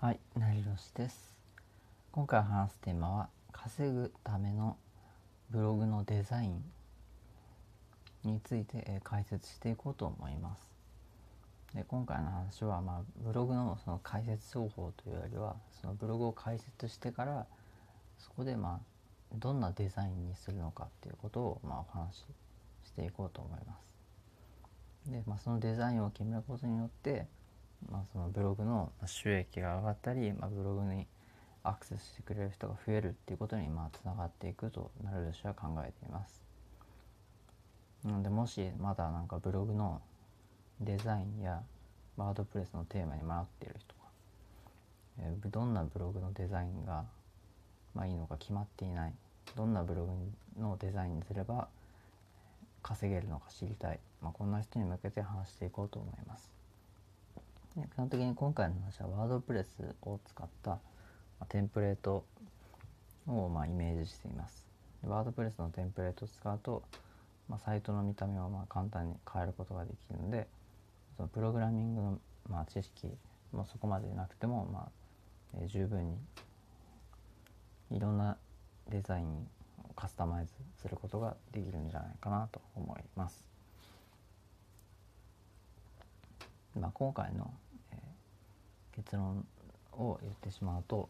はい、なりろしです。今回話すテーマは稼ぐためのブログのデザインについてえ解説していこうと思います。で今回の話は、まあ、ブログのその解説情報というよりはそのブログを解説してからそこでまあどんなデザインにするのかっていうことをまあお話ししていこうと思います。で、まあ、そのデザインを決めることによってまあ、そのブログの収益が上がったり、まあ、ブログにアクセスしてくれる人が増えるっていうことにまあつながっていくとなるしは考えています。なのでもしまだなんかブログのデザインやワードプレスのテーマに迷っている人が、えーどんなブログのデザインが、まあ、いいのか決まっていないどんなブログのデザインにすれば稼げるのか知りたい、まあ、こんな人に向けて話していこうと思います。基本的に今回の話はワードプレスを使った、まテンプレートをまイメージしています。でワードプレスのテンプレートを使うと、まあ、サイトの見た目をま簡単に変えることができるのでそのプログラミングのま知識もそこまでなくても、まあえ十分にいろんなデザインをカスタマイズすることができるんじゃないかなと思います。まあ、今回の、えー結論を言ってしまうと、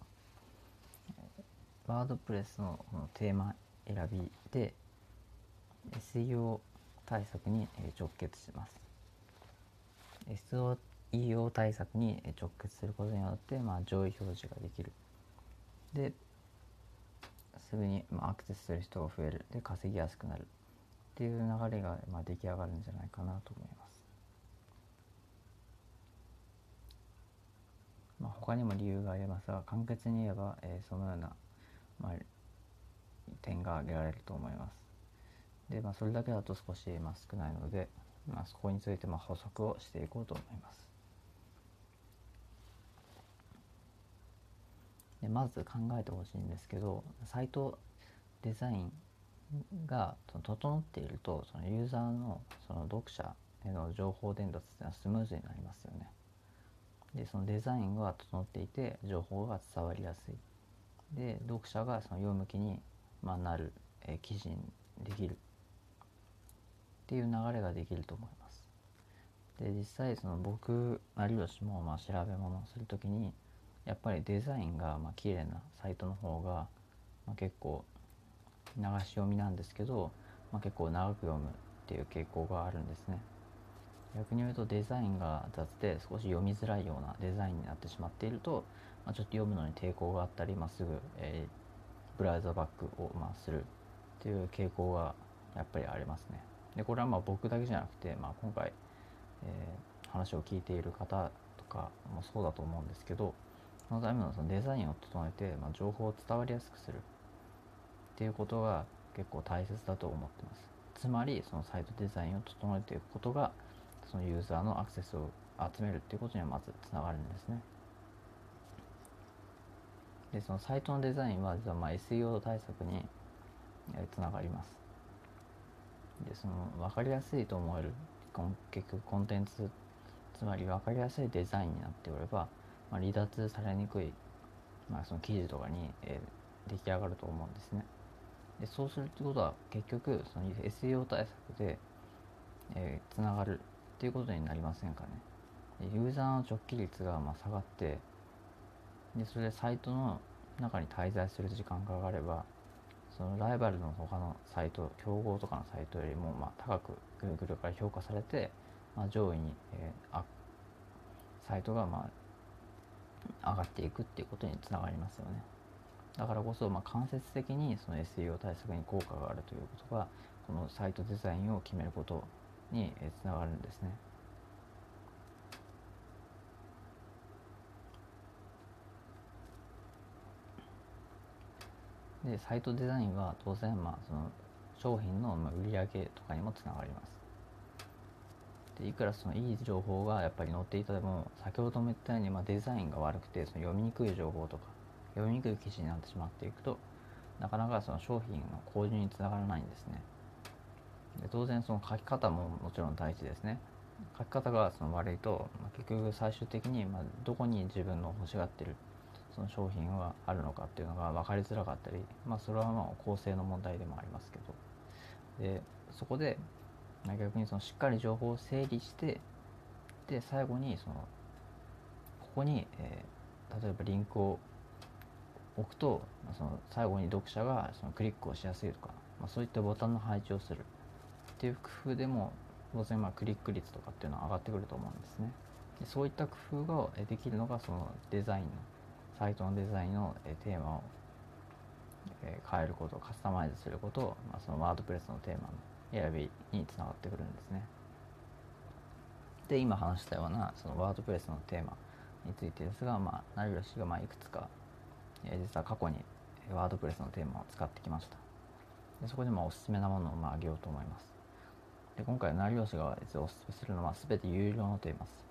ワードプレスのこのテーマ選びで SEO 対策に直結します。SEO 対策に直結することによって、まあ、上位表示ができる。ですぐに、まあ、アクセスする人が増える。で稼ぎやすくなる。っていう流れが、まあ、出来上がるんじゃないかなと思います。まあ、他にも理由がありますが簡潔に言えば、えーそのような、まあ、点が挙げられると思います。で、まあ、それだけだと少し、まあ、少ないので、まあ、そこについてまあ補足をしていこうと思います。でまず考えてほしいんですけどサイトデザインが整っているとそのユーザーのその読者への情報伝達っていうのはスムーズになりますよね。でそのデザインが整っていて情報が伝わりやすい。で読者がその読む気に、まあ、なる、えー記事にできる。っていう流れができると思います。で実際その僕有吉もまあ調べ物をするときにやっぱりデザインがまあ綺麗なサイトの方が、まあ、結構流し読みなんですけど、まあ、結構長く読むっていう傾向があるんですね。逆に言うとデザインが雑で少し読みづらいようなデザインになってしまっていると、まあ、ちょっと読むのに抵抗があったり、まあ、すぐ、えーブラウザバックを、まあ、するっていう傾向がやっぱりありますね。でこれはまあ僕だけじゃなくて、まあ、今回、えー話を聞いている方とかもそうだと思うんですけどそのためのそのデザインを整えて、まあ、情報を伝わりやすくするっていうことが結構大切だと思ってます。つまりそのサイトデザインを整えていくことがそのユーザーのアクセスを集めるっていうことにはまずつながるんですね。でそのサイトのデザインは実はまあ SEO 対策につながります。でその分かりやすいと思える結局コンテンツつまり分かりやすいデザインになっておれば、まあ、離脱されにくい、まあ、その記事とかに、えー出来上がると思うんですね。でそうするってことは結局その SEO 対策で、えーつながるっていうことになりませんかね。ユーザーの直帰率がま下がってでそれでサイトの中に滞在する時間が上がればそのライバルの他のサイト競合とかのサイトよりもま高く Google から評価されて、まあ、上位に、えーサイトがま上がっていくっていうことにつながりますよね。だからこそ、ま、間接的にその SEO 対策に効果があるということがこのサイトデザインを決めることにつながるんですね。でサイトデザインは当然まあその商品の売り上げとかにもつながります。でいくらそのいい情報がやっぱり載っていたでも先ほども言ったようにまあデザインが悪くてその読みにくい情報とか読みにくい記事になってしまっていくとなかなかその商品の購入につながらないんですね。で当然その書き方ももちろん大事ですね。書き方がその悪いと、まあ、結局最終的に、まあ、どこに自分の欲しがってるその商品はあるのかっていうのが分かりづらかったり、まあ、それはまあ構成の問題でもありますけどでそこで逆にそのしっかり情報を整理してで最後にそのここに、えー、例えばリンクを置くとその最後に読者がそのクリックをしやすいとか、まあ、そういったボタンの配置をするっていう工夫でも当然まあクリック率とかっていうのは上がってくると思うんですね。でそういった工夫ができるのがそのデザインのサイトのデザインのテーマを変えることカスタマイズすることを、まあ、そのワードプレスのテーマの選びにつながってくるんですね。で今話したようなそのワードプレスのテーマについてですが、まあ、成吉がまあいくつか、え実は過去にワードプレスのテーマを使ってきました。でそこでまおすすめなものをまあ挙げようと思います。で今回成吉が実はおすすめするのは全て有料のテーマです。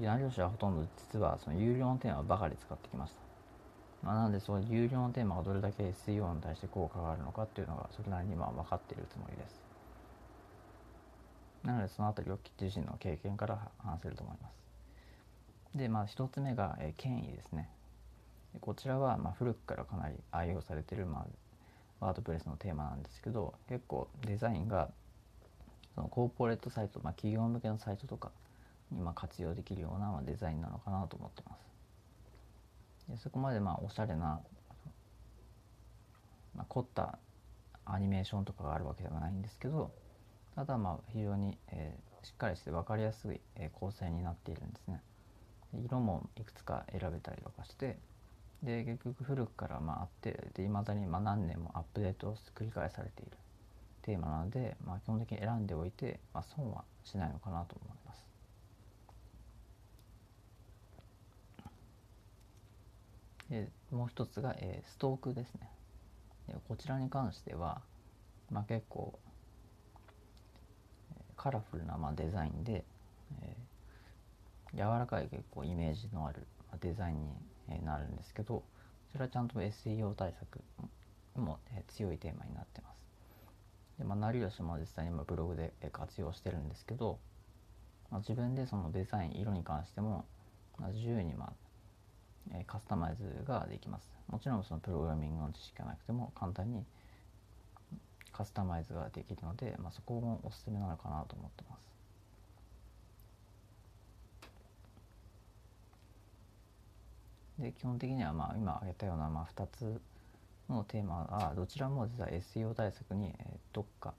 成吉はほとんど実はその有料のテーマばかり使ってきました。まあ、なのでその有料のテーマがどれだけ SEO に対して効果があるのかっていうのがそれなりにまあ分かっているつもりです。なのでその辺りを自身の経験から話せると思います。でまあ一つ目が、えー、権威ですね。こちらはまあ古くからかなり愛用されてる、まあ、ワードプレスのテーマなんですけど結構デザインがそのコーポレートサイト、まあ、企業向けのサイトとかにま活用できるようなデザインなのかなと思ってます。でそこまでまあおしゃれな、まあ、凝ったアニメーションとかがあるわけではないんですけどただまあ非常に、えー、しっかりして分かりやすい、え、構成になっているんですね。色もいくつか選べたりとかしてで結局古くからまああってで未だにま何年もアップデートを繰り返されているテーマなので、まあ、基本的に選んでおいて、まあ、損はしないのかなと思います。でもう一つが、えー、ストークですねでこちらに関しては、まあ、結構、カラフルな、まあ、デザインで、えー、柔らかい結構イメージのあるデザインに、えなるんですけどこちらちゃんと SEO 対策も、え強いテーマになってますで、まあ、成吉も実際に今ブログで活用してるんですけど、まあ、自分でそのデザイン色に関しても、まあ、自由にまあカスタマイズができます。もちろんそのプログラミングの知識がなくても簡単にカスタマイズができるので、まあ、そこもおすすめなのかなと思ってます。で基本的にはまあ今挙げたようなまあ2つのテーマはどちらも実は SEO 対策に特化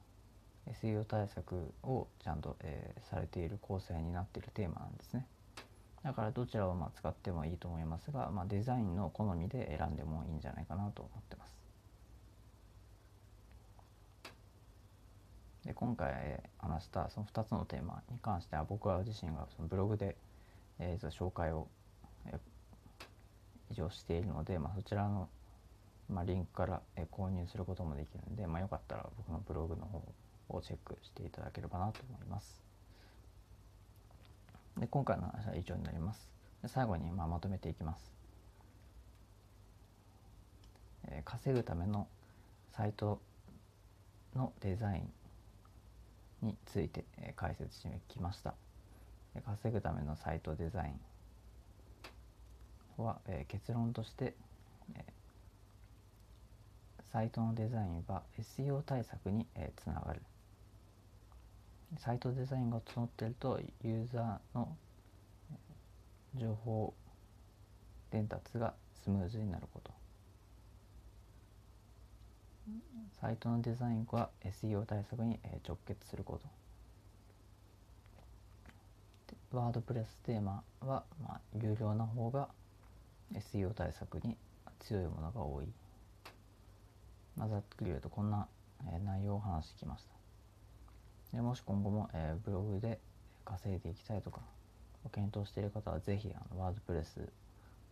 SEO 対策をちゃんと、えー、されている構成になっているテーマなんですね。だからどちらをま使ってもいいと思いますが、まあ、デザインの好みで選んでもいいんじゃないかなと思ってます。で今回話したその2つのテーマに関しては僕は自身がそのブログで、えー、紹介を、え以上しているので、まあ、そちらの、まあ、リンクから、購入することもできるので、まあ、よかったら僕のブログの方をチェックしていただければなと思います。で今回の話は以上になります。で最後にまあまとめていきます、えー、稼ぐためのサイトのデザインについて、えー、解説してきました。稼ぐためのサイトデザインは、えー、結論として、えー、サイトのデザインは SEO 対策に、えー、つながる。サイトデザインが整っているとユーザーの情報伝達がスムーズになること。サイトのデザインは SEO 対策に直結すること。ワードプレステーマは、まあ、有料な方が SEO 対策に強いものが多い、まあ、ざっくり言うとこんな内容を話してきました。でもし今後も、え、ブログで稼いでいきたいとか検討している方はぜひあのワードプレス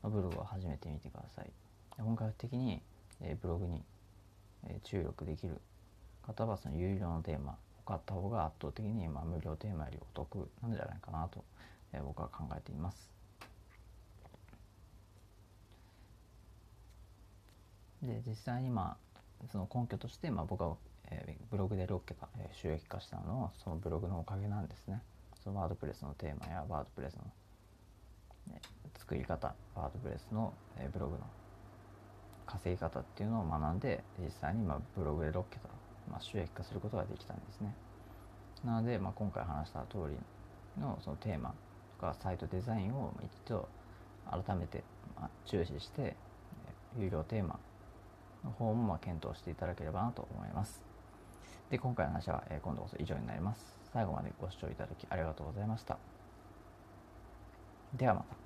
のブログを始めてみてください。本格的に、え、ブログに、え、注力できる方はその有料のテーマを買った方が圧倒的に、ま、無料テーマよりお得なんじゃないかなと、え、僕は考えています。で実際にまあその根拠として、まあ、僕はえー、ブログで6桁、えー、収益化したのはそのブログのおかげなんですね。そのワードプレスのテーマやワードプレスの、ね、作り方ワードプレスの、えブログの稼ぎ方っていうのを学んで実際にまブログで6桁、まあ、収益化することができたんですね。なので、まあ、今回話した通りのそのテーマとかサイトデザインを一度改めてま注視して有料テーマの方もま検討していただければなと思います。で今回の話は今度こそ以上になります。最後までご視聴いただきありがとうございました。ではまた。